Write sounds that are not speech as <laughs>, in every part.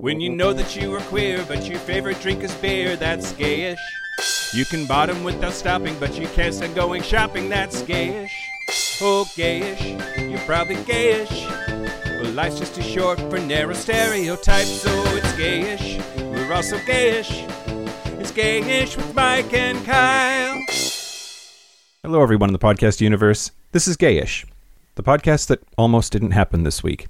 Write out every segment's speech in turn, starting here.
When you know that you are queer, but your favorite drink is beer, that's gayish. You can bottom without stopping, but you can't stand going shopping, that's gayish. Oh, gayish, you're probably gayish. Well, life's just too short for narrow stereotypes, so it's gayish. We're also gayish. It's gayish with Mike and Kyle. Hello, everyone in the podcast universe. This is Gayish, the podcast that almost didn't happen this week.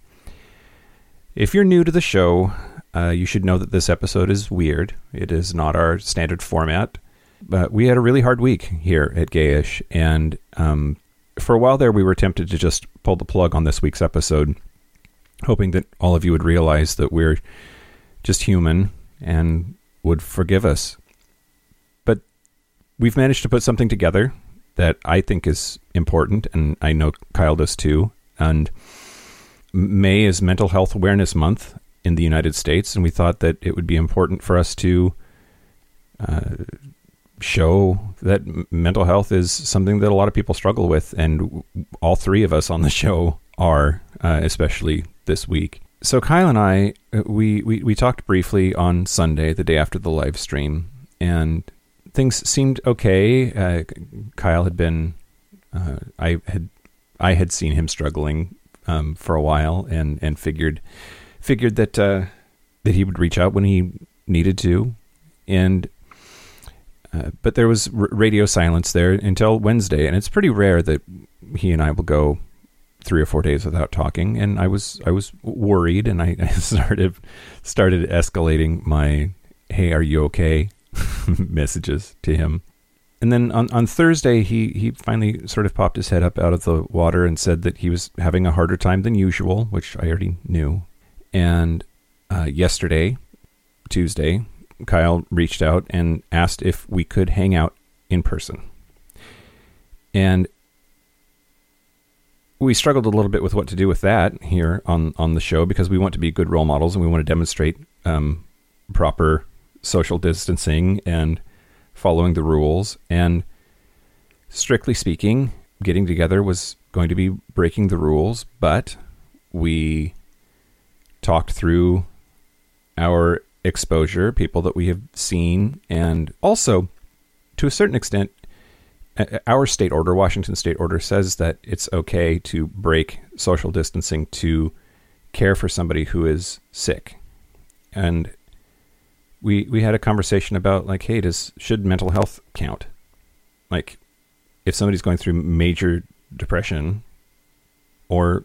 If you're new to the show, uh, you should know that this episode is weird. It is not our standard format. But we had a really hard week here at Gayish, and um, for a while there, we were tempted to just pull the plug on this week's episode, hoping that all of you would realize that we're just human and would forgive us. But we've managed to put something together that I think is important, and I know Kyle does too. And May is Mental Health Awareness Month in the United States, and we thought that it would be important for us to uh, show that mental health is something that a lot of people struggle with, and all three of us on the <laughs> show are, uh, especially this week. So Kyle and I, uh, we, we we talked briefly on Sunday, the day after the live stream, and things seemed okay. Uh, Kyle had been, uh, I had, I had seen him struggling um, for a while, and and figured figured that uh, that he would reach out when he needed to, and uh, but there was r- radio silence there until Wednesday, and it's pretty rare that he and I will go three or four days without talking. And I was I was worried, and I, <laughs> I started started escalating my "Hey, are you okay?" <laughs> messages to him. And then on, on Thursday, he, he finally sort of popped his head up out of the water and said that he was having a harder time than usual, which I already knew. And uh, yesterday, Tuesday, Kyle reached out and asked if we could hang out in person. And we struggled a little bit with what to do with that here on, on the show because we want to be good role models and we want to demonstrate um, proper social distancing and following the rules. And strictly speaking, getting together was going to be breaking the rules, but we talked through our exposure, people that we have seen, and also to a certain extent, our state order, Washington state order, says that it's okay to break social distancing to care for somebody who is sick. And we we had a conversation about like, hey, does should mental health count? Like, if somebody's going through major depression or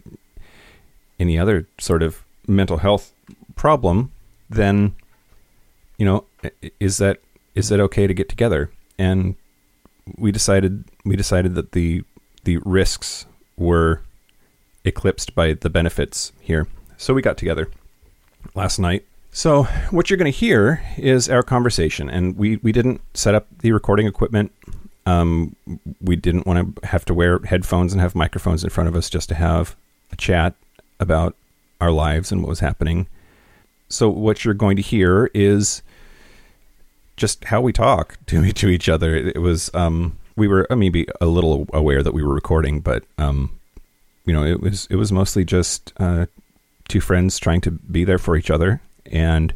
any other sort of mental health problem, then you know, is that is that okay to get together? And we decided we decided that the the risks were eclipsed by the benefits here. So we got together last night. So what you're going to hear is our conversation, and we we didn't set up the recording equipment. Um, we didn't want to have to wear headphones and have microphones in front of us just to have a chat about our lives and what was happening. So what you're going to hear is just how we talk <laughs> to to each other. It, was um, we were maybe a little aware that we were recording, but um, you know, it was it was mostly just uh, two friends trying to be there for each other, and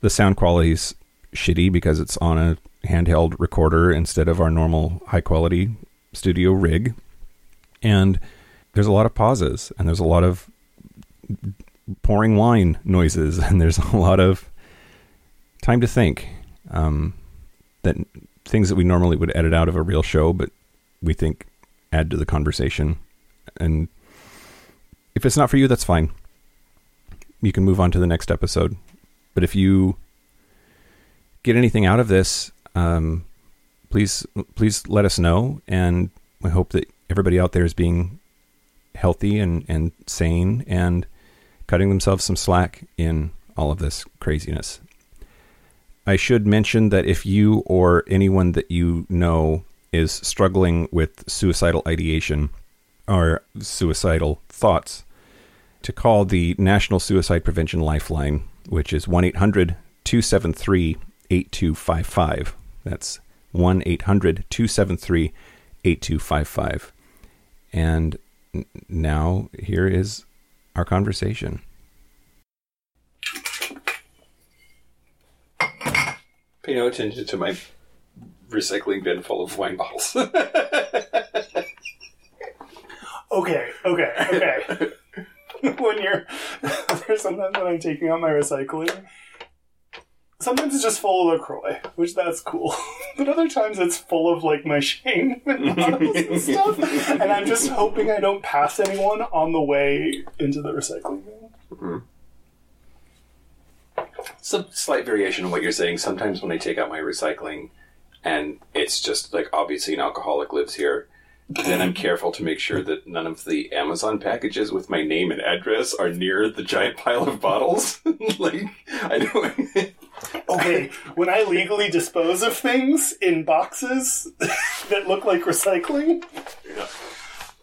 the sound quality's shitty because it's on a handheld recorder instead of our normal high quality studio rig, and there's a lot of pauses and there's a lot of pouring wine noises <laughs> and there's a lot of time to think um, that things that we normally would edit out of a real show, but we think add to the conversation. And if it's not for you, that's fine. You can move on to the next episode. But if you get anything out of this, um, please please let us know. And I hope that everybody out there is being healthy and, and sane and cutting themselves some slack in all of this craziness. I should mention that if you or anyone that you know is struggling with suicidal ideation or suicidal thoughts, to call the National Suicide Prevention Lifeline, which is 1 800 273 8255. That's 1 800 273 8255. And now here is our conversation. Pay no attention to my recycling bin full of wine bottles. <laughs> okay, okay, okay. <laughs> when you're <laughs> there's sometimes when I'm taking out my recycling Sometimes it's just full of LaCroix, which that's cool. <laughs> but other times it's full of like my Shane <laughs> bottles and stuff. And I'm just hoping I don't pass anyone on the way into the recycling bin. Mm-hmm. Some slight variation on what you're saying. Sometimes when I take out my recycling and it's just like obviously an alcoholic lives here, then I'm careful to make sure that none of the Amazon packages with my name and address are near the giant pile of bottles. <laughs> like I know. <laughs> Okay, when I legally dispose of things in boxes <laughs> that look like recycling,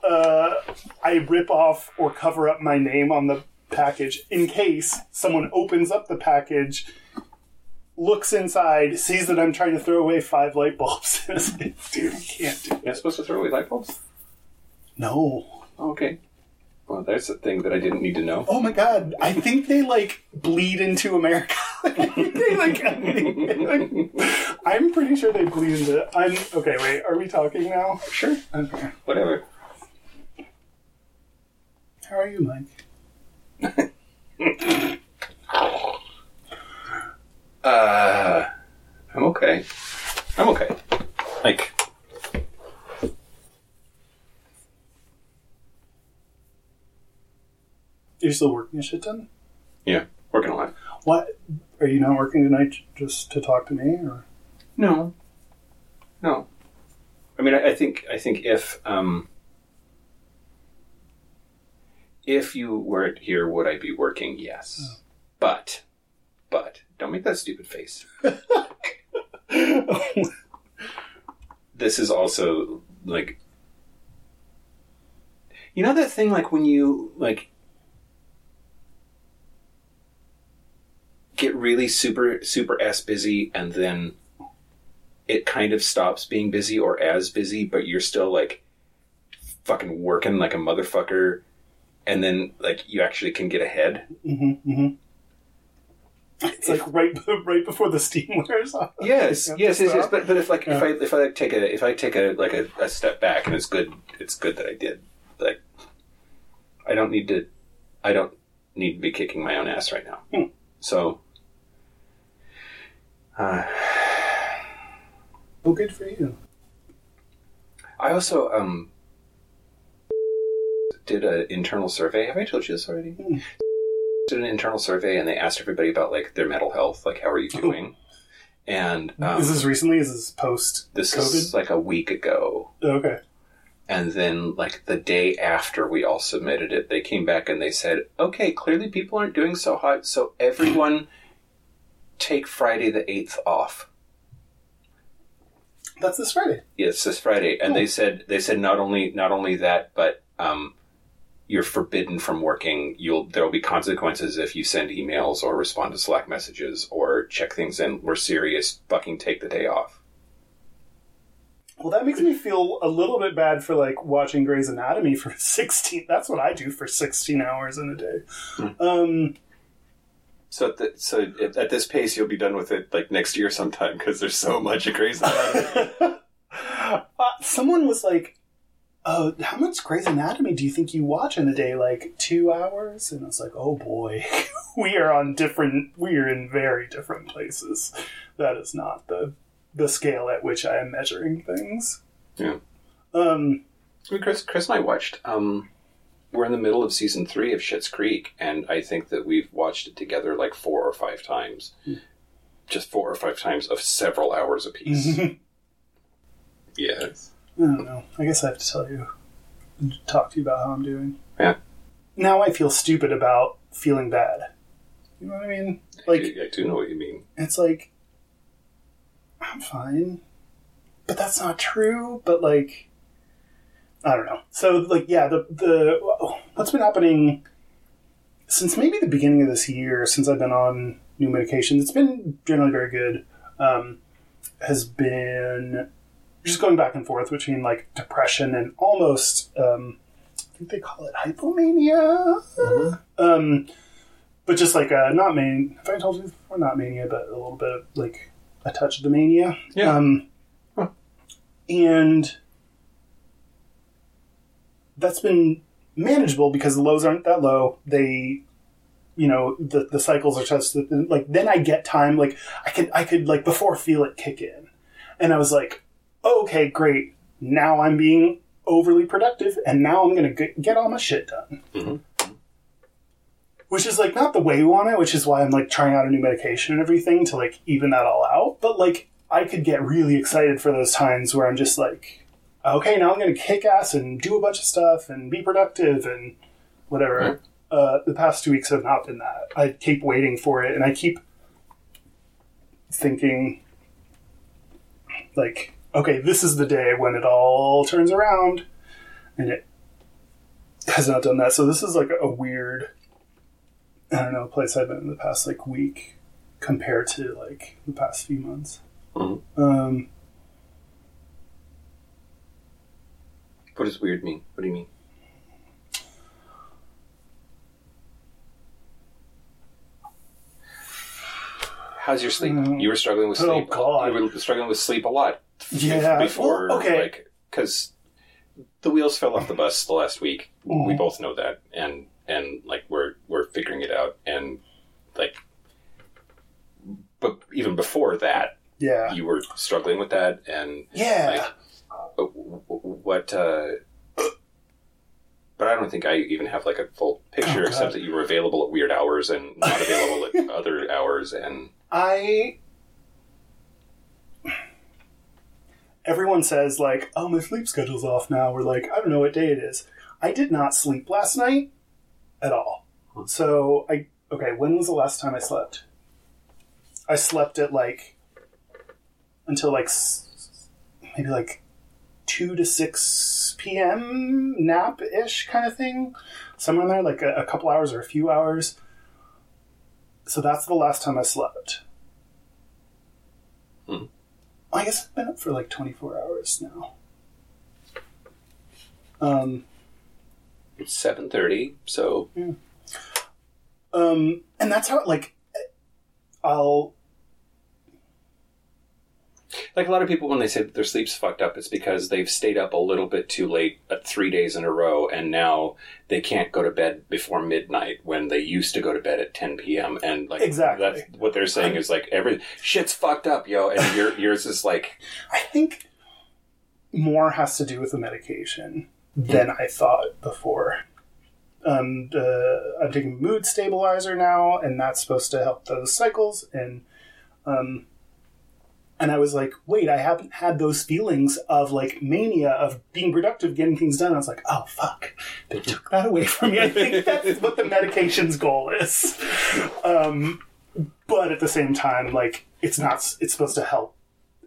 uh, I rip off or cover up my name on the package in case someone opens up the package, looks inside, sees that I'm trying to throw away five light bulbs, <laughs> like, dude, you can't do You're supposed to throw away light bulbs? No. Oh, okay. Well, that's a thing that I didn't need to know. Oh my god, I think they like bleed into America. <laughs> they, like, <laughs> I'm pretty sure they bleed into. I'm okay. Wait, are we talking now? Sure. Okay. Whatever. How are you, Mike? Uh, I'm okay. I'm okay. Like, You're still working a shit ton. yeah, working on it. What? Are you not working tonight just to talk to me, or? No. No. I mean, I, I think I think if um, if you weren't here, would I be working? Yes. But, but don't make that stupid face. <laughs> this is also like you know that thing like when you like get really super super ass busy and then it kind of stops being busy or as busy but you're still like fucking working like a motherfucker and then like you actually can get ahead Mm-hmm, mm-hmm. It's like right, right before the steam wears off. Yes, <laughs> yes, yes, yes. But but if like if I if I like take a if I take a like a, a step back and it's good it's good that I did. Like I don't need to I don't need to be kicking my own ass right now. Hmm. So uh, <sighs> Well, good for you. I also um did an internal survey. Have I told you this already? Hmm. Did an internal survey and they asked everybody about like their mental health, like how are you doing? And um, is this recently? Is this post this COVID? is like a week ago. okay. And then, like the day after we all submitted it, they came back and they said, "Okay, clearly people aren't doing so hot, so everyone take Friday the eighth off." That's this Friday. Yes, this Friday, and they said they said not only not only that, but um, you're forbidden from working. You'll there will be consequences if you send emails or respond to Slack messages or check things in. We're serious. Fucking take the day off. Well, that makes me feel a little bit bad for like watching Grey's Anatomy for <laughs> sixteen. That's what I do for sixteen hours in a day. Hmm. Um, So, at the, so at, at this pace, you'll be done with it like next year sometime because there's so much crazy. <laughs> uh, someone was like, "Oh, how much Grey's Anatomy do you think you watch in a day? Like two hours?" And I was like, "Oh boy, <laughs> we are on different. We are in very different places. That is not the the scale at which I am measuring things." Yeah. Um. I mean, Chris, Chris and I watched. Um, we're in the middle of season three of Schitt's Creek, and I think that we've watched it together like four or five times, just four or five times of several hours apiece. <laughs> I don't know. I guess I have to tell you, talk to you about how I'm doing. Yeah. Now I feel stupid about feeling bad. You know what I mean? Like I, I do know what you mean. it's like I'm fine, but that's not true. But like, I don't know. So like, yeah, the the what's been happening since maybe the beginning of this year, since I've been on new medication, it's been generally very good. Um, has been just going back and forth between like depression and almost um, I think they call it hypomania. Um, but just like uh, not mania. Have I told you before? Not mania, but a little bit of like a touch of the mania. Yeah. Um, Huh. And that's been manageable because the lows aren't that low. They, you know, the, the cycles are such that like then I get time. Like I could I could like before feel it kick in, and I was like, okay, great. Now I'm being overly productive, and now I'm gonna get, get all my shit done. Mhm. Which is like not the way we want it, which is why I'm like trying out a new medication and everything to like even that all out. But like I could get really excited for those times where I'm just like, okay, now I'm gonna kick ass and do a bunch of stuff and be productive and whatever. Right. Uh, the past two weeks have not been that. I keep waiting for it, and I keep thinking, like, okay, this is the day when it all turns around, and it has not done that. So this is like a weird, I don't know, place I've been in the past like week compared to like the past few months. Mhm. Um, What does weird mean? What do you mean? How's your sleep? Mm. You were struggling with sleep. Oh, sleep. God. You were struggling with sleep a lot. Yeah. Before, Well, okay. like, because the wheels fell off the bus the last week. We Mhm. both know that, and and like we're we're figuring it out, and like, but even before that, yeah, you were struggling with that, and yeah. w- what uh but I don't think I even have like a full picture Oh, except that you were available at weird hours and not available at <laughs> other hours and I. Everyone says, like, oh, my sleep schedule's off now. We're like, I don't know what day it is. I did not sleep last night at all. So, I. Okay, when was the last time I slept? I slept at, like. Until, like. Maybe, like. 2 to 6 p.m. nap ish kind of thing. Somewhere in there, like a, a couple hours or a few hours. So that's the last time I slept. Hmm. I guess I've been up for like 24 hours now. Um, it's 7.30 so um, and that's how, like, I'll, like a lot of people when they say that their sleep's fucked up it's because they've stayed up a little bit too late at three days in a row and now they can't go to bed before midnight when they used to go to bed at 10 p.m and like Exactly. that's what they're saying is like every shit's fucked up yo and your, <laughs> yours is like <sighs> I think more has to do with the medication than I thought before. Um, uh, I'm taking mood stabilizer now, and that's supposed to help those cycles. And um, and I was like, wait, I haven't had those feelings of like mania of being productive, getting things done. I was like, oh fuck, they took that away from me. I think that's what the medication's goal is. Um, but at the same time, like it's not. It's supposed to help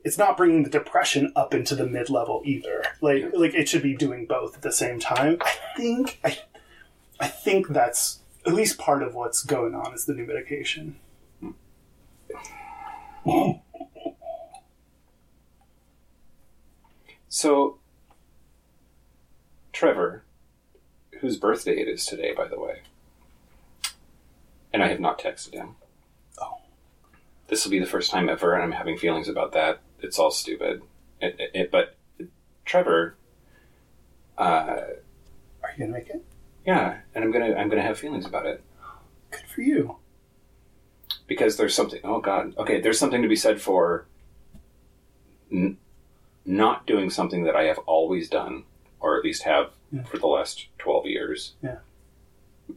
it's not bringing the depression up into the mid level either. Like like it should be doing both at the same time. I think I I think that's at least part of what's going on is the new medication. So, Trevor, whose birthday it is today, by the way, and I have not texted him. Oh. This will be the first time ever, and I'm having feelings about that. It's all stupid. It, it, it- but Trevor, uh, Are you gonna make it? yeah, and I'm gonna I'm gonna have feelings about it Good for you. because there's something. Oh God, okay, there's something to be said for n- not doing something that I have always done, or at least have Yeah. for the last twelve years. Yeah.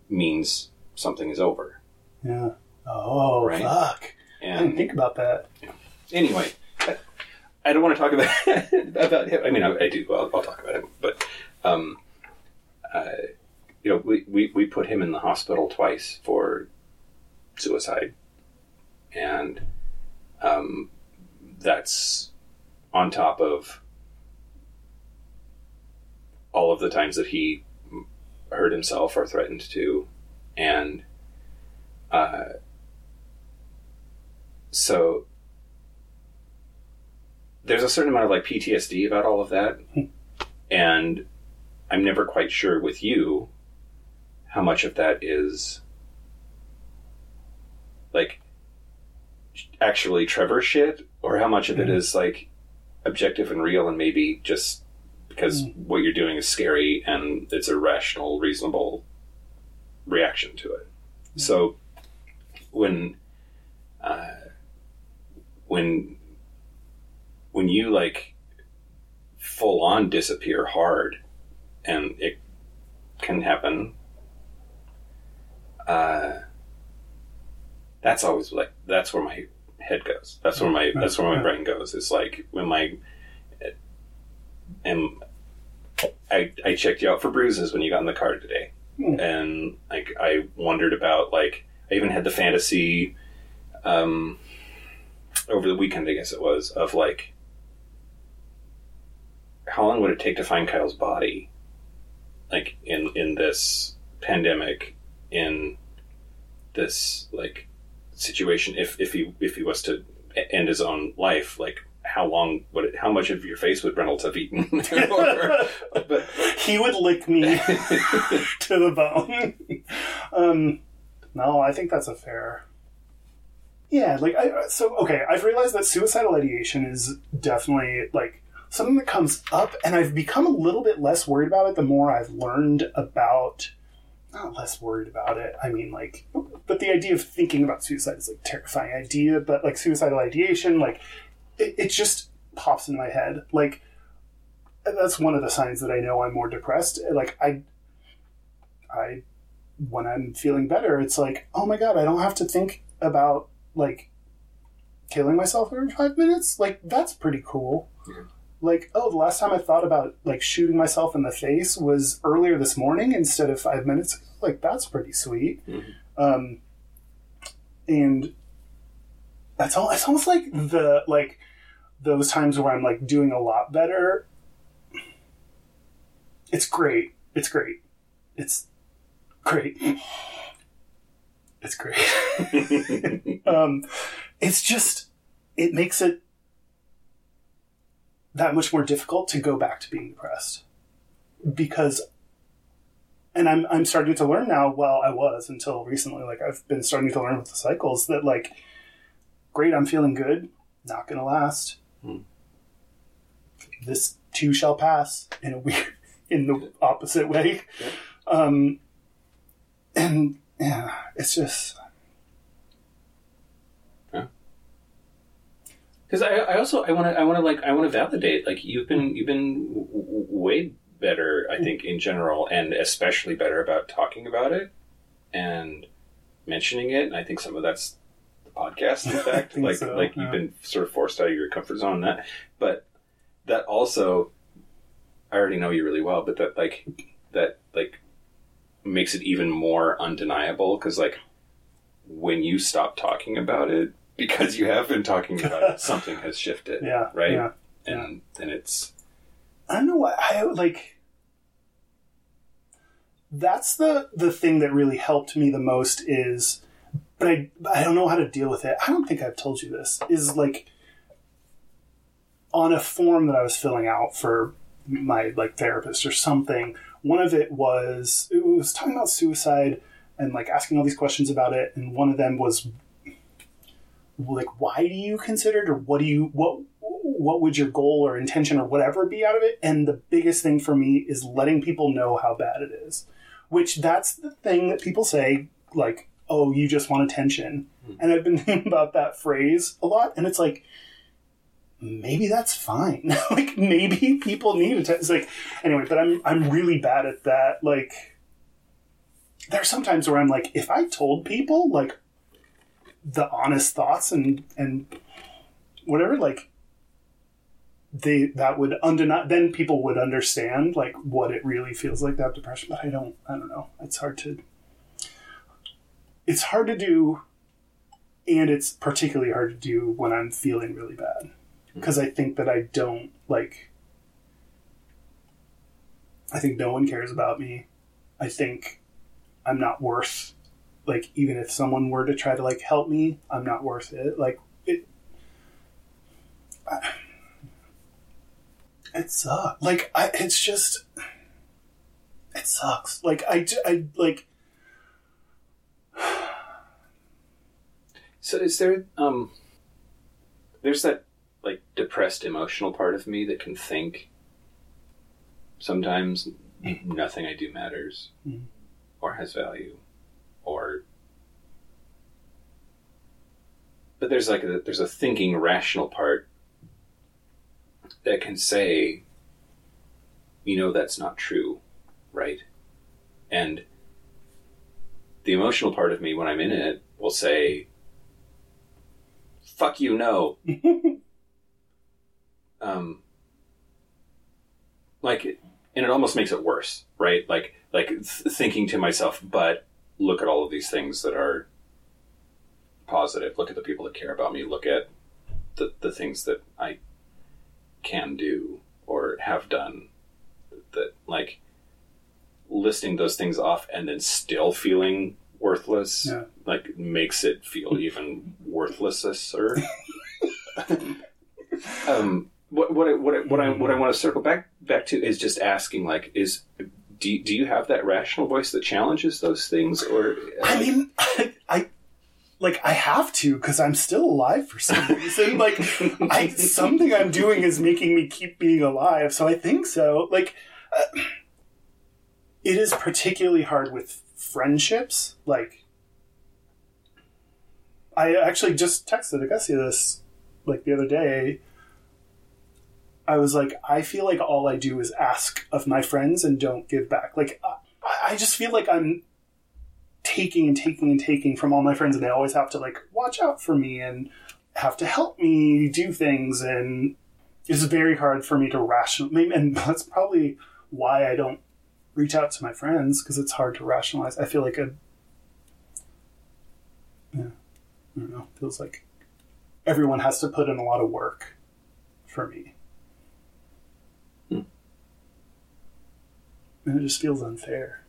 means something is over. Yeah. Oh Right. fuck. I didn't think about that. anyway, I, I don't want to talk about <laughs> about him. I mean, I, I do. I'll, I'll talk about him, but um, uh, you know, we, we we put him in the hospital twice for suicide, and um, that's on top of all of the times that he hurt himself or threatened to, and uh, so there's a certain amount of like PTSD about all of that, and I'm never quite sure with you how much of that is like actually Trevor shit or or how much of it is like objective and real, and maybe just because what you're doing is scary and it's a rational, reasonable reaction to it. So when uh, when when you like full on disappear hard, and it can happen. Uh, that's always like that's where my head goes. That's where my that's where my brain goes. It's like when my and I I checked you out for bruises when you got in the car today, Hmm. and like I wondered about like I even had the fantasy um over the weekend I guess it was of like how long would it take to find Kyle's body like in in this pandemic in this like situation if if he if he was to end his own life like how long would it how much of your face would Reynolds have eaten <laughs> Or- but <laughs> he would lick me <laughs> to the bone. um, no, I think that's a fair. Yeah, like I so okay. I've realized that suicidal ideation is definitely like something that comes up, and I've become a little bit less worried about it the more I've learned about. Not less worried about it. I mean, like, but the idea of thinking about suicide is like terrifying idea. But like suicidal ideation, like, it, it just pops into my head. Like, that's one of the signs that I know I'm more depressed. Like I, I, when I'm feeling better, it's like, oh my god, I don't have to think about like killing myself every five minutes. Like that's pretty cool. Yeah. Like oh, the last time I thought about like shooting myself in the face was earlier this morning instead of five minutes. ago. Like that's pretty sweet. Mhm. Um, and that's all. It's almost like the like those times where I'm like doing a lot better it's great. It's great. It's great. It's great. <laughs> <laughs> um, it's just, it makes it that much more difficult to go back to being depressed. Because, and I'm, I'm starting to learn now, well, I was until recently, like I've been starting to learn with the cycles that like, great, I'm feeling good, not gonna last. Hmm. This too shall pass in a weird, <laughs> in the opposite way. Yeah. Um, and yeah, it's just because I, I also I want to I want to like I want to validate like you've been you've been w- w- way better I think in general and especially better about talking about it and mentioning it and I think some of that's the podcast in <laughs> fact like so, like yeah. you've been sort of forced out of your comfort zone on that but that also I already know you really well but that like that like makes it even more undeniable because like when you stop talking about it because you have been talking about it <laughs> something has shifted yeah, right Yeah. and and it's I don't know why I like. That's the the thing that really helped me the most is, but I I don't know how to deal with it. I don't think I've told you this. Is like on a form that I was filling out for my like therapist or something. One of it was it was talking about suicide and like asking all these questions about it, and one of them was like, why do you consider it, or what do you what what would your goal or intention or whatever be out of it? And the biggest thing for me is letting people know how bad it is. Which that's the thing that people say, like, oh, you just want attention. Hmm. And I've been <laughs> thinking about that phrase a lot, and it's like, maybe that's fine. <laughs> like maybe people need attention. It's like anyway, but I'm I'm really bad at that. Like there are some times where I'm like, if I told people like the honest thoughts and and whatever, like they that would undeni- then people would understand like what it really feels like to have depression. But I don't I don't know. It's hard to it's hard to do and it's particularly hard to do when I'm feeling really bad because I think that I don't like. I think no one cares about me. I think I'm not worth like even if someone were to try to like help me, I'm not worth it. Like it. I, it sucks. Like I, it's just. It sucks. Like I, I like. so is there um there's that like depressed emotional part of me that can think sometimes nothing I do matters Mhm. or has value or but there's like a, there's a thinking rational part that can say you know that's not true right? And the emotional part of me when i'm in it will say fuck you no. <laughs> Um like and it almost makes it worse right? Like like th- thinking to myself but look at all of these things that are positive look at the people that care about me look at the, the things that i can do or have done that like listing those things off and then still feeling worthless Yeah. like makes it feel <laughs> even worthlesser <laughs> um what what I, what I, what I what I want to circle back back to is just asking like is do you, do you have that rational voice that challenges those things or I mean, I, <laughs> I like I have to because I'm still alive for some <laughs> reason. like, I something I'm doing is making me keep being alive. So I think so. Like, uh, it is particularly hard with friendships. Like, I actually just texted Agassi this like the other day. I was like, I feel like all I do is ask of my friends and don't give back. Like, I, I just feel like I'm taking and taking and taking from all my friends, and they always have to like watch out for me and have to help me do things, and it's very hard for me to rational. And <laughs> that's probably why I don't reach out to my friends because it's hard to rationalize. I feel like a yeah, I don't know. Feels like everyone has to put in a lot of work for me. And it just feels unfair.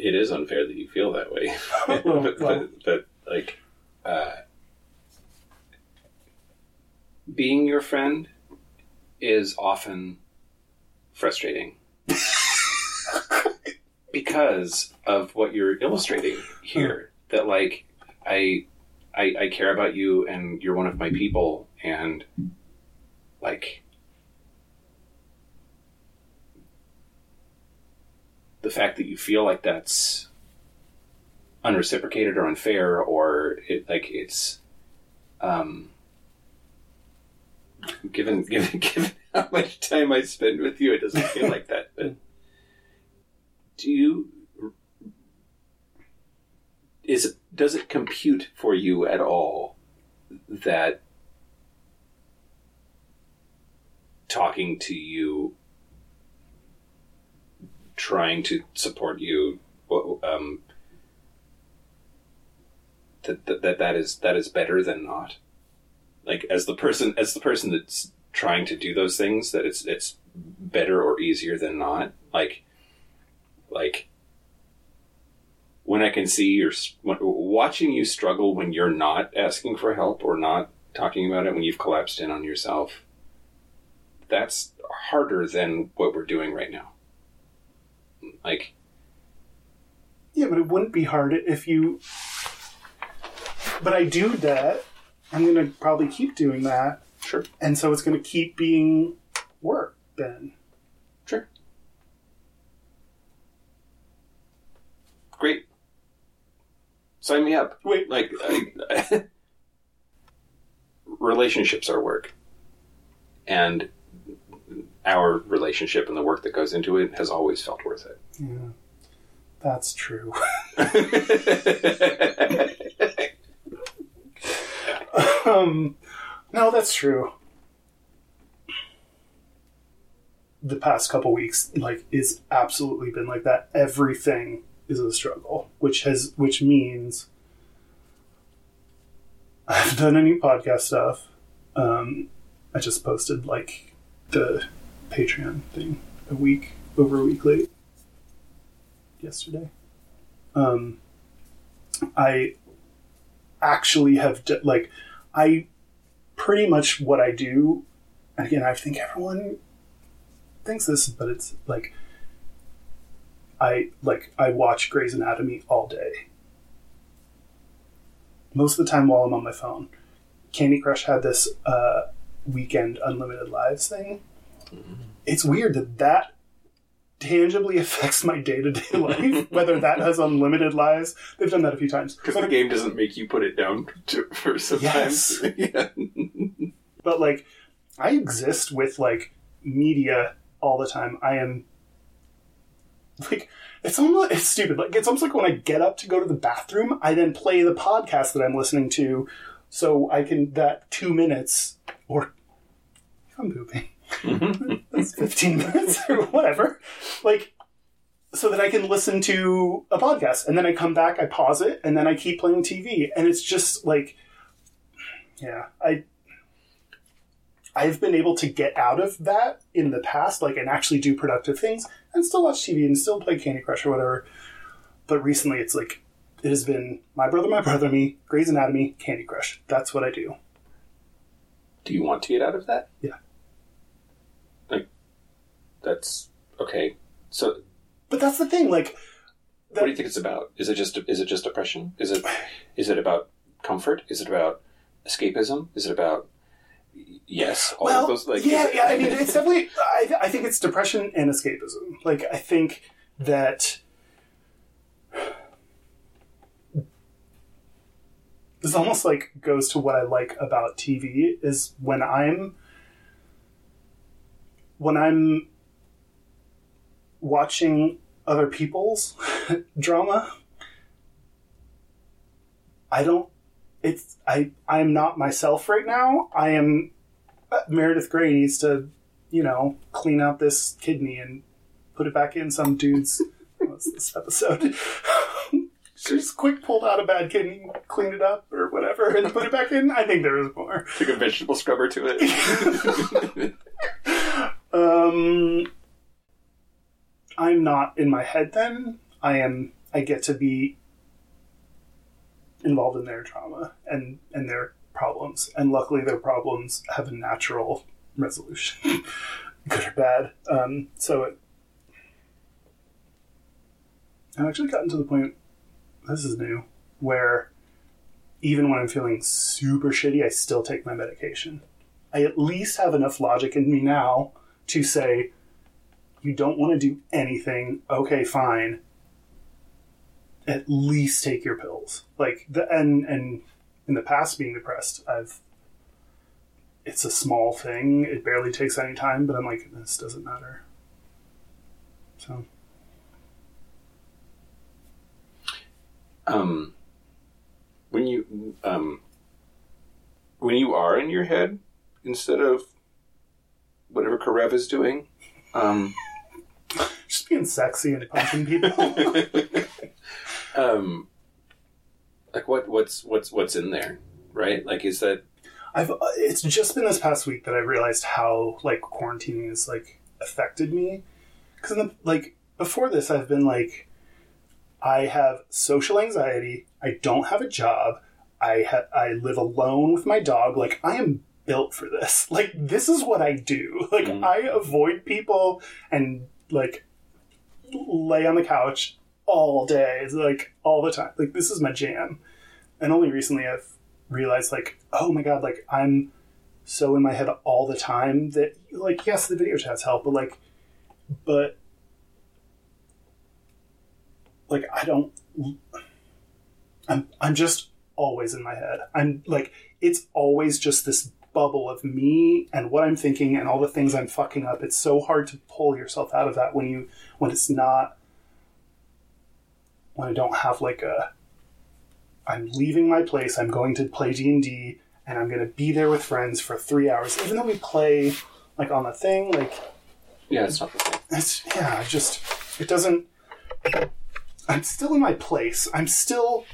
it is unfair that you feel that way. <laughs> <laughs> But, Well- but, but like uh, being your friend is often frustrating. <laughs> Because of what you're illustrating here. That like I, I i care about you and you're one of my people and like the fact that you feel like that's unreciprocated or unfair or it like it's um given <laughs> given given how much time I spend with you it doesn't feel like that but do you is does it compute for you at all that talking to you trying to support you um, that, that that is that is better than not? Like as the person as the person that's trying to do those things that it's it's better or easier than not? Like like when I can see you're watching you struggle when you're not asking for help or not talking about it when you've collapsed in on yourself that's harder than what we're doing right now like Yeah, but it wouldn't be hard if you. But I do that. I'm going to probably keep doing that. sure And so it's going to keep being work then. Sure. Great. Sign me up. Wait, Like, I, relationships are work. And our relationship and the work that goes into it has always felt worth it. yeah, that's true. <laughs> um, no, that's true. The past couple weeks, like, it's absolutely been like that. Everything is a struggle, which has, which means I haven't done any podcast stuff. Um, I just posted like the Patreon thing a week over a week late yesterday. Um, I actually have d- like I pretty much what I do. Again, I think everyone thinks this, but it's like I like I watch Grey's Anatomy all day. Most of the time while I'm on my phone. Candy Crush had this uh, weekend unlimited lives thing. It's weird that that tangibly <laughs> affects my day to day life. Whether that has unlimited lives, they've done that a few times. Because the game doesn't make you put it down to, for sometimes. <laughs> yeah. but like I exist with like media all the time. I am <laughs> like it's almost it's stupid. Like it's almost like when I get up to go to the bathroom, I then play the podcast that I'm listening to, so I can that two minutes or I'm pooping, mm-hmm. <laughs> that's fifteen minutes or whatever. Like so that I can listen to a podcast, and then I come back, I pause it, and then I keep playing TV, and it's just like, yeah, I I've been able to get out of that in the past, like, and actually do productive things and still watch TV and still play Candy Crush or whatever. But recently it's like, it has been My Brother, My Brother, Me, Grey's Anatomy, Candy Crush. That's what I do. Do you want to get out of that? Yeah. Like, that's okay. So, But that's the thing, like, what do you think it's about? Is it just is it just depression? Is it is it about comfort? Is it about escapism? Is it about yes, all well, of those? Like, yeah, yeah. I mean, it's definitely. I, I think it's depression and escapism. Like, I think that this almost like goes to what I like about TV is when I'm when I'm watching other people's <laughs> drama. I don't. It's I. I'm not myself right now. I am uh, Meredith Grey needs to, you know, clean out this kidney and put it back in some dude's. <laughs> What's this episode? <laughs> she just quick pulled out a bad kidney, cleaned it up or whatever, and put it back in. I think there is more. Took a vegetable scrubber to it. <laughs> Um, I'm not in my head. Then I am. I get to be involved in their drama and and their problems, and luckily their problems have a natural resolution, <laughs> good or bad. Um, so it. I've actually gotten to the point. This is new, where even when I'm feeling super shitty, I still take my medication. I at least have enough logic in me now to say, you don't want to do anything, okay, fine. At least take your pills. Like the and and in the past being depressed, I've it's a small thing, it barely takes any time, but I'm like, this doesn't matter. So um, when you um, when you are in your head instead of whatever Karev is doing, um, just being sexy and punching people. <laughs> um, like what what's what's what's in there, right? Like, is that I've uh, it's just been this past week that I realized how like quarantining has like affected me because like before this I've been like I have social anxiety. I don't have a job. I ha- I live alone with my dog. Like I am built for this. <laughs> Like this is what I do. Like Mhm. I avoid people and like lay on the couch all day, like all the time. Like this is my jam. And only recently I've realized like, oh my god, like I'm so in my head all the time that like yes, the video chats help, but like but like I don't I'm I'm just always in my head. I'm like it's always just this bubble of me and what I'm thinking and all the things I'm fucking up. It's so hard to pull yourself out of that when you when it's not when I don't have like a I'm leaving my place, I'm going to play D&D and I'm going to be there with friends for 3 hours even though we play like on the thing like yeah? It's not the thing. it's yeah, just it doesn't. I'm still in my place. I'm still.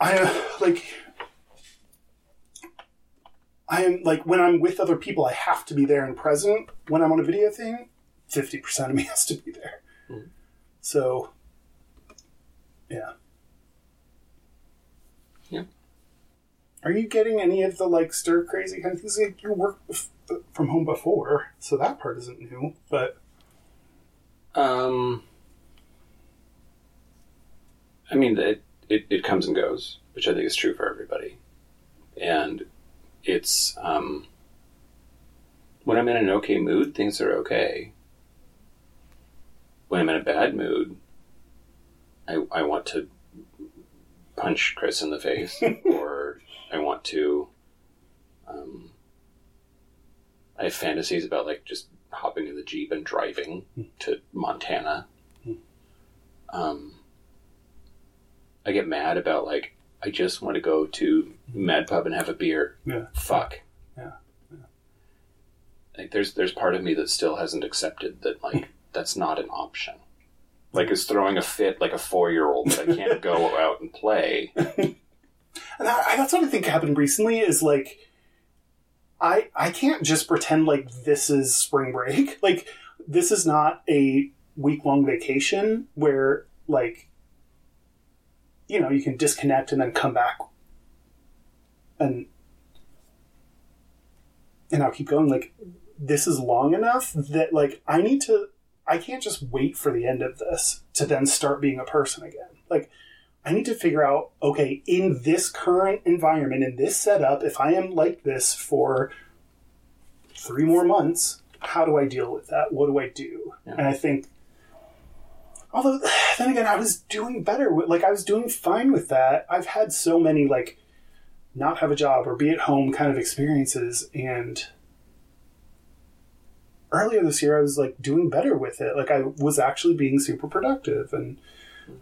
I like. I am like when I'm with other people, I have to be there and present. When I'm on a video thing, fifty percent of me <laughs> has to be there. Mhm. So, yeah. Yeah. Are you getting any of the like stir crazy kind of things? Like, you worked bef- from home before, so that part isn't new. But Um, I mean, it, it, it comes and goes, which I think is true for everybody. And it's, um, when I'm in an okay mood, things are okay. When I'm in a bad mood, I, I want to punch Chris in the face, <laughs> or I want to, um, I have fantasies about like just hopping in the Jeep and driving to Montana. Um, I get mad about like I just want to go to Mad Pub and have a beer. Yeah. Fuck. Yeah. Like there's there's part of me that still hasn't accepted that like <laughs> that's not an option. Like is throwing a fit like a four year old that I can't go <laughs> out and play. And that, that's what I think happened recently is like, I I can't just pretend like this is spring break. <laughs> Like this is not a week long vacation where like, you know, you can disconnect and then come back, and and I'll keep going. Like this is long enough that like I need to. I can't just wait for the end of this to then start being a person again. Like I need to figure out, okay, in this current environment, in this setup, if I am like this for three more months, how do I deal with that? What do I do? Yeah. And I think, although <sighs> then again, I was doing better. With, like I was doing fine with that. I've had so many like not have a job or be at home kind of experiences, and earlier this year I was like doing better with it. Like I was actually being super productive and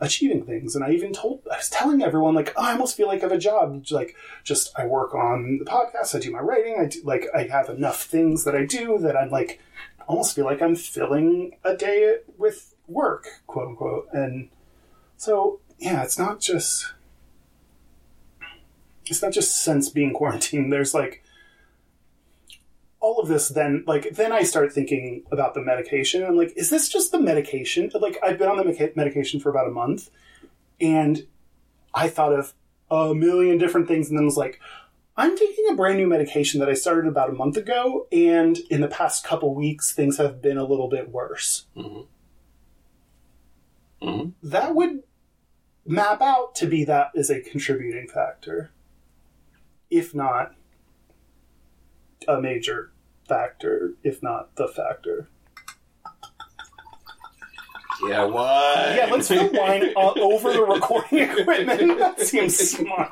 achieving things. And I even told, I was telling everyone, like, oh, I almost feel like I have a job. Like, just I work on the podcast, I do my writing, I do, like, I have enough things that I do that I'm like, almost feel like I'm filling a day with work, quote unquote. And so, yeah, it's not just, it's not just since being quarantined. There's like, all of this then like then i start thinking about the medication i'm like is this just the medication like i've been on the medica- medication for about a month and i thought of a million different things and then was like i'm taking a brand new medication that i started about a month ago and in the past couple weeks things have been a little bit worse Mhm. Mhm. that would map out to be that is a contributing factor if not a major factor, if not the factor. Yeah, what? Yeah, let's fill wine over the recording equipment. <laughs> That seems smart.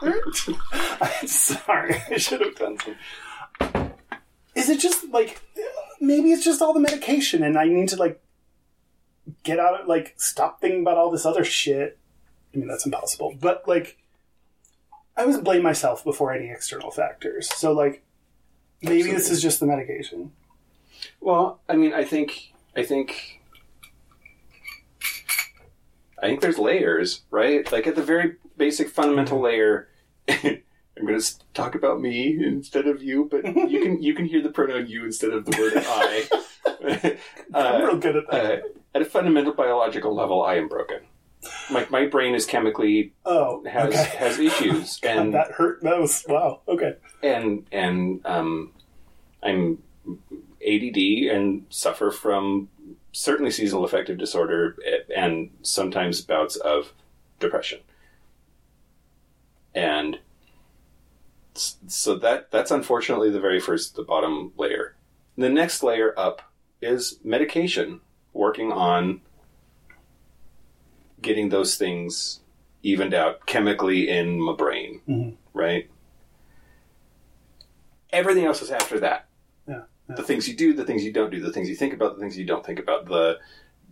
I'm sorry, I should have done some. Is it just like maybe it's just all the medication, and I need to like get out of like stop thinking about all this other shit. I mean, that's impossible, but like I always blame myself before any external factors. So like maybe this is just the medication. Well, I mean, I think, I think, I think there's layers, right? Like at the very basic fundamental layer, <laughs> I'm going to talk about me instead of you, but you can you can hear the pronoun you instead of the word I. <laughs> I'm uh, real good at that. uh, at a fundamental biological level, I am broken. My my brain is chemically oh, has okay. has issues, <laughs> God, and that hurt. That was wow. Okay. and and um, I'm ADD and suffer from certainly seasonal affective disorder and sometimes bouts of depression. And so that that's unfortunately the very first, the bottom layer. The next layer up is medication, working on getting those things evened out chemically in my brain, Mhm. right? Everything else is after that Yeah. yeah. the things you do, the things you don't do, the things you think about, the things you don't think about, the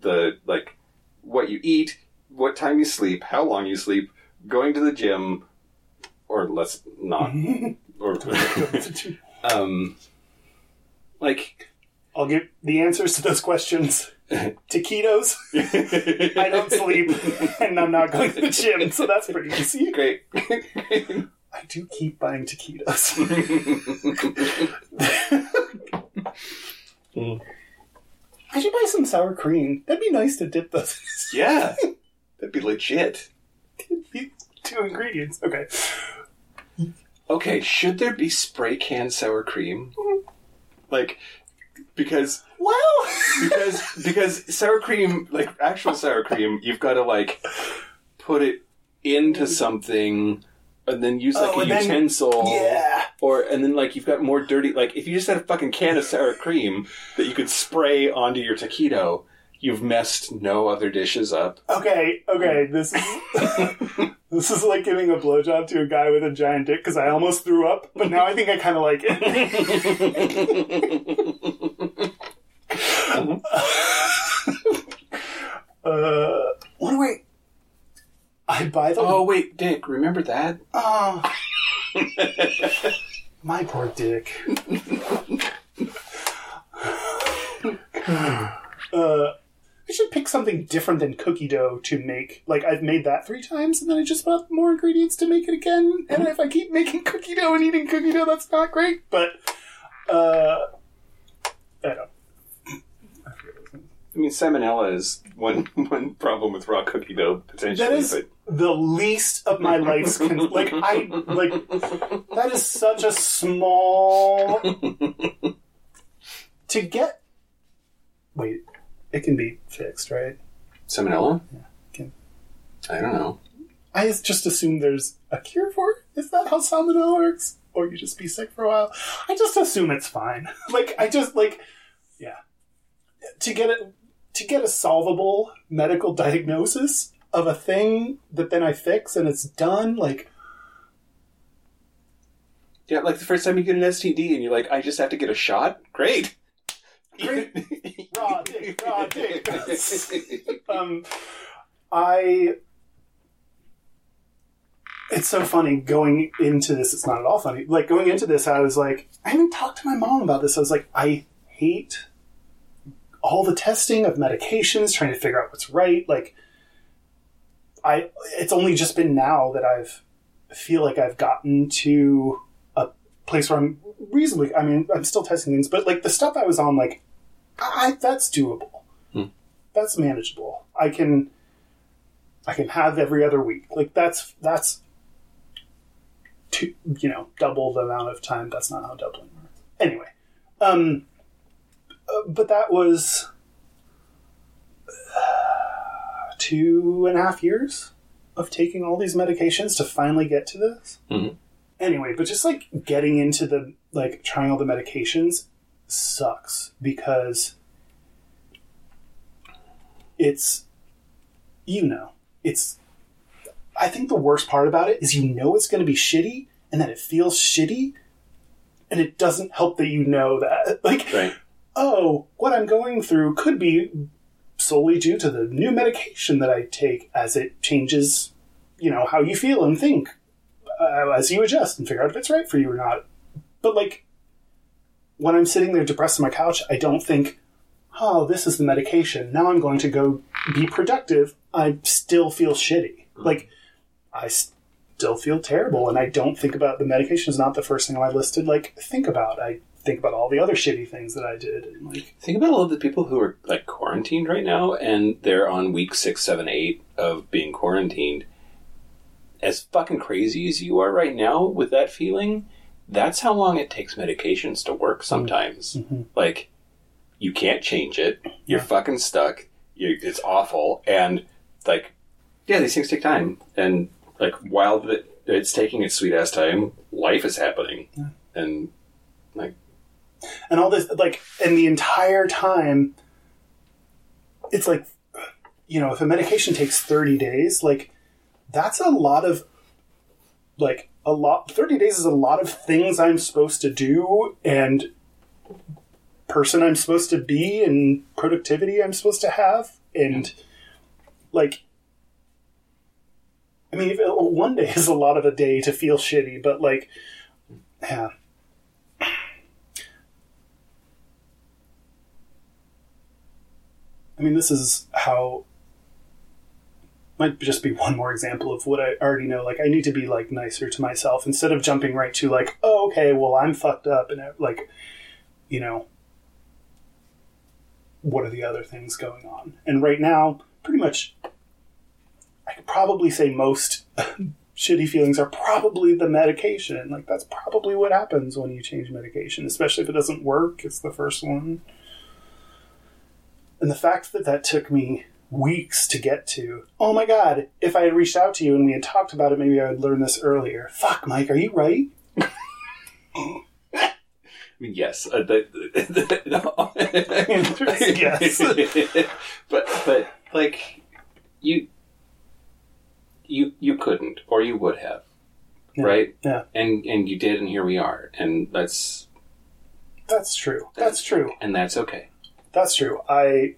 the like what you eat, what time you sleep, how long you sleep, going to the gym, or let's not, <laughs> or <laughs> um, like I'll give the answers to those questions. Taquitos. <laughs> I don't sleep, and I'm not going to the gym, so that's pretty easy. great. I do keep buying taquitos. <laughs> Mm. I should buy some sour cream. That'd be nice to dip those. yeah, <laughs> that'd be legit. Two ingredients. Okay. Okay, should there be spray can sour cream? Mm-hmm. Like, because Well, because <laughs> because sour cream, like actual sour cream, you've got to like put it into something and then use like Oh, a and then- utensil. Yeah. Or and then like you've got more dirty like if you just had a fucking can of sour cream that you could spray onto your taquito, you've messed no other dishes up. Okay, okay, this is <laughs> <laughs> this is like giving a blowjob to a guy with a giant dick because I almost threw up, but now I think I kind of like it. <laughs> uh, what do I? I buy the. oh wait, Dick, remember that? Oh. My poor dick. uh, I should pick something different than cookie dough to make. Like I've made that three times, and then I just bought more ingredients to make it again. And if I keep making cookie dough and eating cookie dough, that's not great. But uh, I don't. I mean salmonella is one <laughs> one problem with raw cookie dough potentially, That is but the least of my life's con- like I like that is such a small <laughs> to get. Wait, it can be fixed, right? salmonella? can- I don't know. I just assume there's a cure for it. Is that how salmonella works? Or you just be sick for a while? I just assume it's fine. <laughs> like I just like, yeah. To get it, to get a solvable medical <laughs> diagnosis of a thing that then I fix and it's done. Like Yeah, like the first time you get an STD and you're like, I just have to get a shot? Great. Raw dick, raw dick. <laughs> um, I. It's so funny going into this. It's not at all funny. Like going into this, I was like, I even talked to my mom about this. I was like, I hate all the testing of medications, trying to figure out what's right. Like, I. It's only just been now that I've feel like I've gotten to place where I'm reasonably. I mean, I'm still testing things, but like the stuff I was on, like, I that's doable. Hmm. That's manageable. I can. I can have every other week. Like that's that's. Two, you know, double the amount of time. That's not how doubling works. Anyway, um, uh, but that was uh, two and a half years of taking all these medications to finally get to this. Mhm. Anyway, but just like getting into the like trying all the medications sucks because it's you know it's I think the worst part about it is you know it's going to be shitty and that it feels shitty and it doesn't help that you know that <laughs> like Right. oh, what I'm going through could be solely due to the new medication that I take as it changes, you know, how you feel and think uh, as you adjust and figure out if it's right for you or not. But like, when I'm sitting there depressed on my couch, I don't think, oh, this is the medication. Now I'm going to go be productive. I still feel shitty. Like, I still feel terrible, and I don't think about the medication is not the first thing on my list to like think about. I think about all the other shitty things that I did, and like, Think about all the people who are like quarantined right now, and they're on week six, seven, eight of being quarantined. As fucking crazy as you are right now with that feeling, that's how long it takes medications to work. Sometimes, Mhm. like you can't change it. You're Yeah. fucking stuck. You, it's awful, and like, yeah, these things take time. And like, while the, it's taking its sweet ass time, life is happening, and like, and all this like and the entire time it's like you know if a medication takes 30 days like that's a lot of like a lot 30 days is a lot of things i'm supposed to do and person i'm supposed to be and productivity i'm supposed to have and like i mean if- uh, one day is a lot of a day to feel shitty but like yeah. I mean, this is how might just be one more example of what I already know. Like, I need to be like nicer to myself instead of jumping right to like, oh, okay, well, I'm fucked up, and uh, like, you know, what are the other things going on? And right now, pretty much, I could probably say most <laughs> shitty feelings are probably the medication. Like, that's probably what happens when you change medication, especially if it doesn't work. It's the first one. And the fact that that took me weeks to get to. Oh my god, if I had reached out to you and we had talked about it, maybe I would learn this earlier. Fuck, Mike, are you right? I mean, yes. Uh, the, the, no. Yes. but but like you you you couldn't or you would have, Yeah. right? Yeah. And and you did, and here we are, and that's That's true. That's true. and that's okay. That's true. I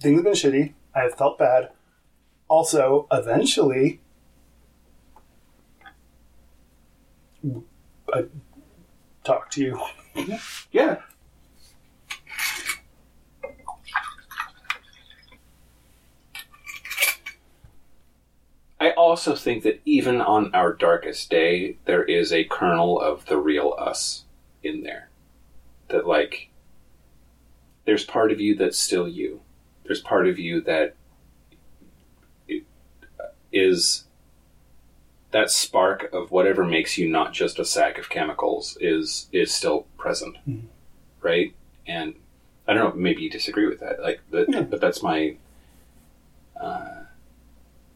things have been shitty. I have felt bad. Also, eventually, I talk to you. <laughs> Yeah. I also think that even on our darkest day, there is a kernel of the real us in there. That, like, there's part of you that's still you. There's part of you that is that spark of whatever makes you not just a sack of chemicals is is still present right and i don't know maybe you disagree with that like but, Yeah. but that's my uh,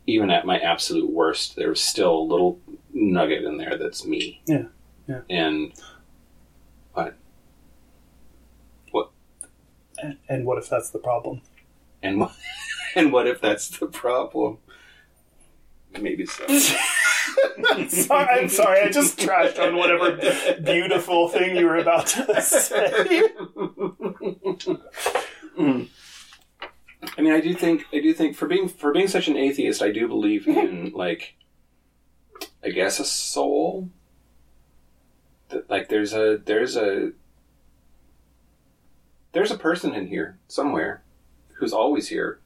even at my absolute worst there's still a little nugget in there that's me Yeah. Yeah. and what And, and what if that's the problem? And what <laughs> and what if that's the problem maybe so <laughs> sorry, I'm sorry. I just trashed on whatever beautiful thing you were about to say. I mean, I do think I do think for being for being such an atheist, I do believe in mm-hmm. like, I guess a soul. That like there's a there's a there's a person in here somewhere who's always here,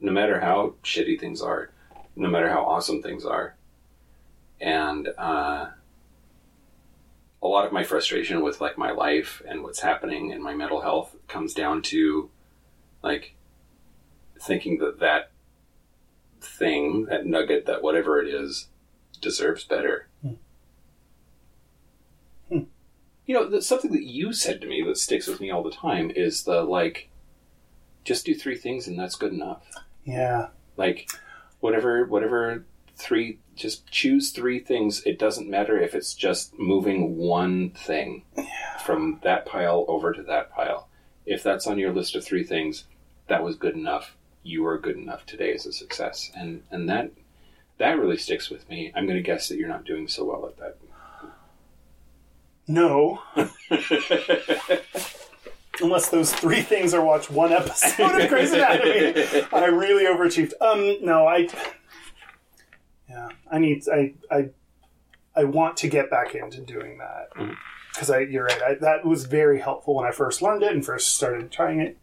no matter how shitty things are, no matter how awesome things are, and uh, a lot of my frustration with like my life and what's happening and my mental health comes down to like thinking that that thing, that nugget, that whatever it is, deserves better. Hmm. Hmm. You know, the, something that you said to me that sticks with me all the time is the like, just do three things and that's good enough. Yeah. Like, whatever, whatever three, just choose three things. It doesn't matter if it's just moving one thing from that pile over to that pile. If that's on your list of three things, that was good enough. You are good enough today as a success, and and that that really sticks with me. I'm going to guess that you're not doing so well at that. No. <laughs> Unless those three things are watch one episode of Grey's Anatomy. <laughs> I really overachieved. Um, no, I. Yeah, I need. I I I want to get back into doing that because I. You're right. I, that was very helpful when I first learned it and first started trying it.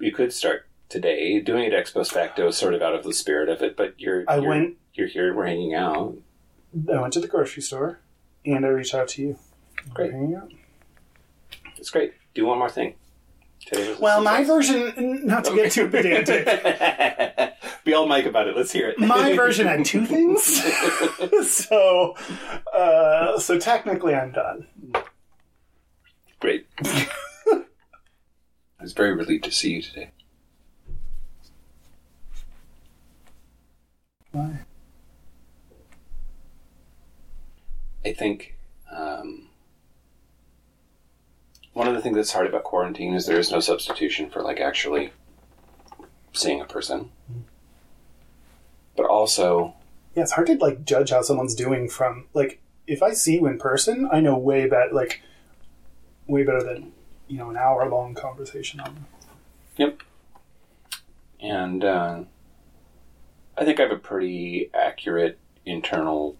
you could start today doing it ex post facto, sort of out of the spirit of it. But you're I you're, went. You're here. We're hanging out. I went to the grocery store, and I reached out to you. Great. We're hanging out. It's great. Do one more thing. Well, my version. Not to get too pedantic. <laughs> Be all Mike about it. Let's hear it. my <laughs> version had two things, <laughs> so uh, so technically I'm done. Great. I was very relieved to see you today. Why? I think um, one of the things that's hard about quarantine is there is no substitution for like actually seeing a person. But also, Yeah, it's hard to like judge how someone's doing from like if I see you in person, I know way better like way better than you know an hour long conversation on. Yep. And uh, I think I have a pretty accurate internal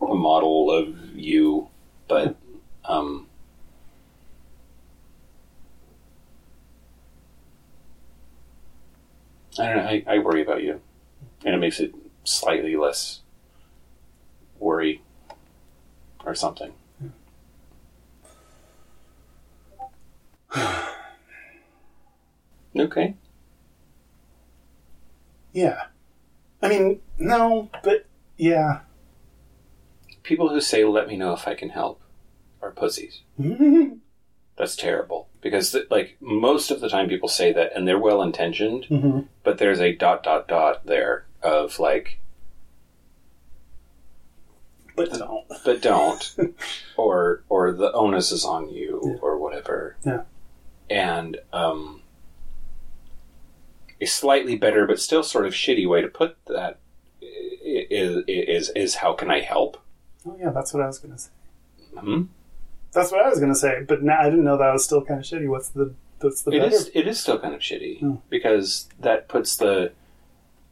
model of you, but um, I don't know. I, I worry about you, and it makes it slightly less worry or something. <sighs> Okay. Yeah, I mean no, but yeah. People who say, let me know if I can help, are pussies. <laughs> That's terrible. because like most of the time people say that and they're well intentioned, Mhm. but there's a dot dot dot there of like But don't. but don't <laughs> or or the onus is on you or whatever Yeah. and um a slightly better but still sort of shitty way to put that is is is is how can i help Oh yeah, that's what I was gonna say. hmm? That's what I was gonna say. But now I didn't know that was still kind of shitty. What's the that's the it better? is it is still kind of shitty Hmm. because that puts the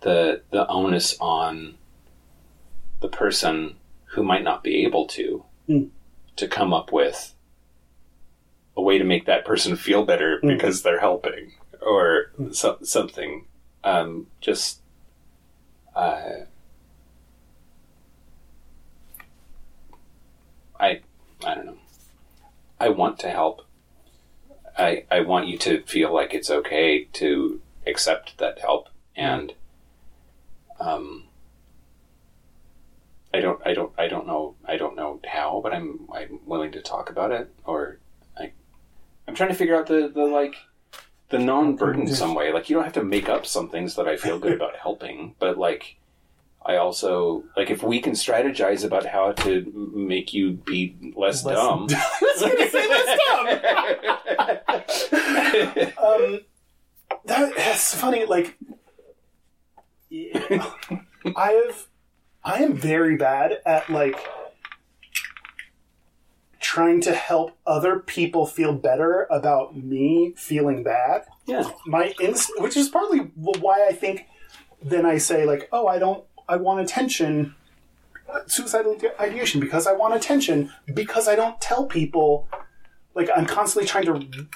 the the onus on the person who might not be able to Hmm. to come up with a way to make that person feel better Hmm. because they're helping or so, something um, just uh, I I don't know I want to help. I, I want you to feel like it's okay to accept that help and um I don't I don't I don't know I don't know how but I'm I'm willing to talk about it or I I'm trying to figure out the, the like the non burdensome way. Like you don't have to make up some things that I feel good about helping but like I also like if we can strategize about how to make you be less, Less- dumb <laughs> I was gonna say less dumb. <laughs> um, that, that's funny. Like, yeah, I have, I am very bad at like trying to help other people feel better about me feeling bad. yeah My inst, which is partly why I think then I say like, oh, I don't, I want attention. Suicidal ideation because I want attention because I don't tell people like I'm constantly trying to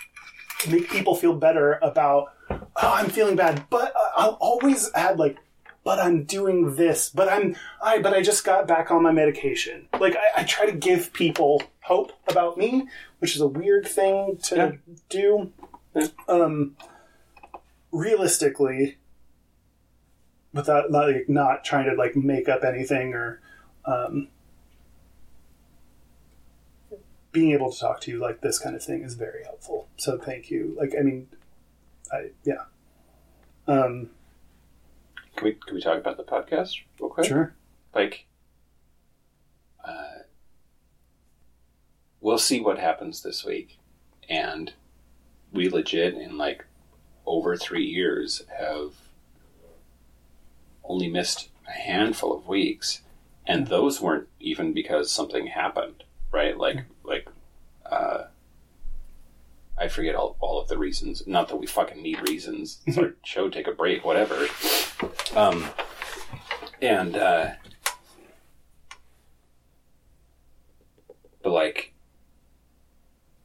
make people feel better about oh I'm feeling bad but I'll always add like but I'm doing this but I'm I but I just got back on my medication like I, I try to give people hope about me which is a weird thing to Yeah. do um realistically without like not trying to like make up anything or um, being able to talk to you like this kind of thing is very helpful. So thank you. Like I mean, I yeah. Um, can we can we talk about the podcast real quick sure. like uh, we'll see what happens this week and we legit in like over three years have only missed a handful of weeks and those weren't even because something happened right like like uh I forget all, all of the reasons. Not that we fucking need reasons. <laughs> It's our show, take a break, whatever. Um, and uh, but like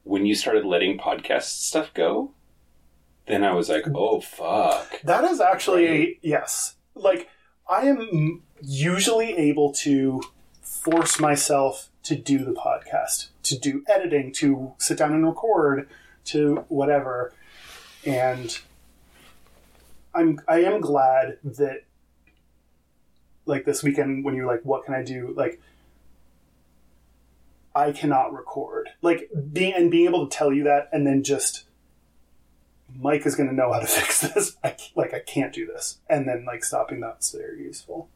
when you started letting podcast stuff go, then I was like, oh fuck. That is actually yes. Like I am usually able to force myself to do the podcast, to do editing, to sit down and record, to whatever. And I'm I am glad that like this weekend when you're like what can I do? Like I cannot record. Like being and being able to tell you that and then just Mike is going to know how to <laughs> fix this. I, like I can't do this, and then like stopping that's very useful.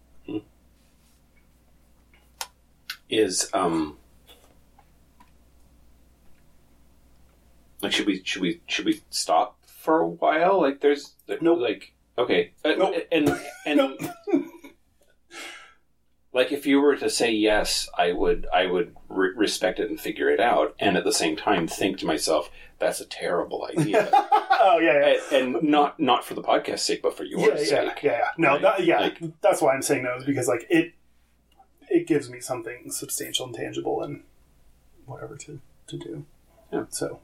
Is um like should we should we should we stop for a while? Like there's Nope. like okay Uh, Nope. and and Nope. <laughs> like if you were to say yes, I would I would re- respect it and figure it out, and at the same time think to myself that's a terrible idea, <laughs> oh yeah, yeah. and, and not not for the podcast sake, but for yours. Yeah, yeah, sake. yeah, yeah. No, Right? that, yeah. Like- that's why I'm saying no, is because like it, it gives me something substantial and tangible and whatever to to do. Yeah. So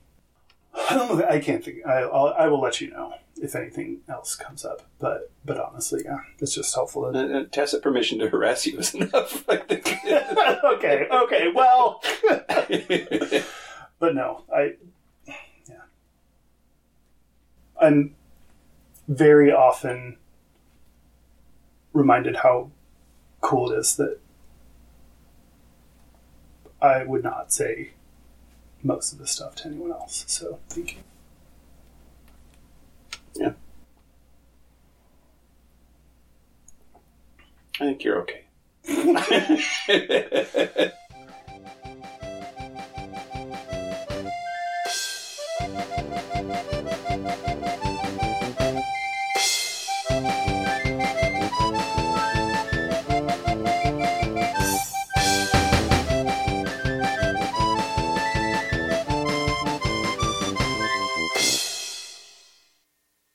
I don't know. I can't think. I I'll, I will let you know if anything else comes up. But but honestly, yeah, it's just helpful. To, Uh, uh, tacit permission to harass you is <laughs> enough. <laughs> Okay. Okay. Well. <laughs> but no, I yeah. I'm very often reminded how cool it is that I would not say most of this stuff to anyone else. So thank you. Yeah. I think you're okay. <laughs> <laughs>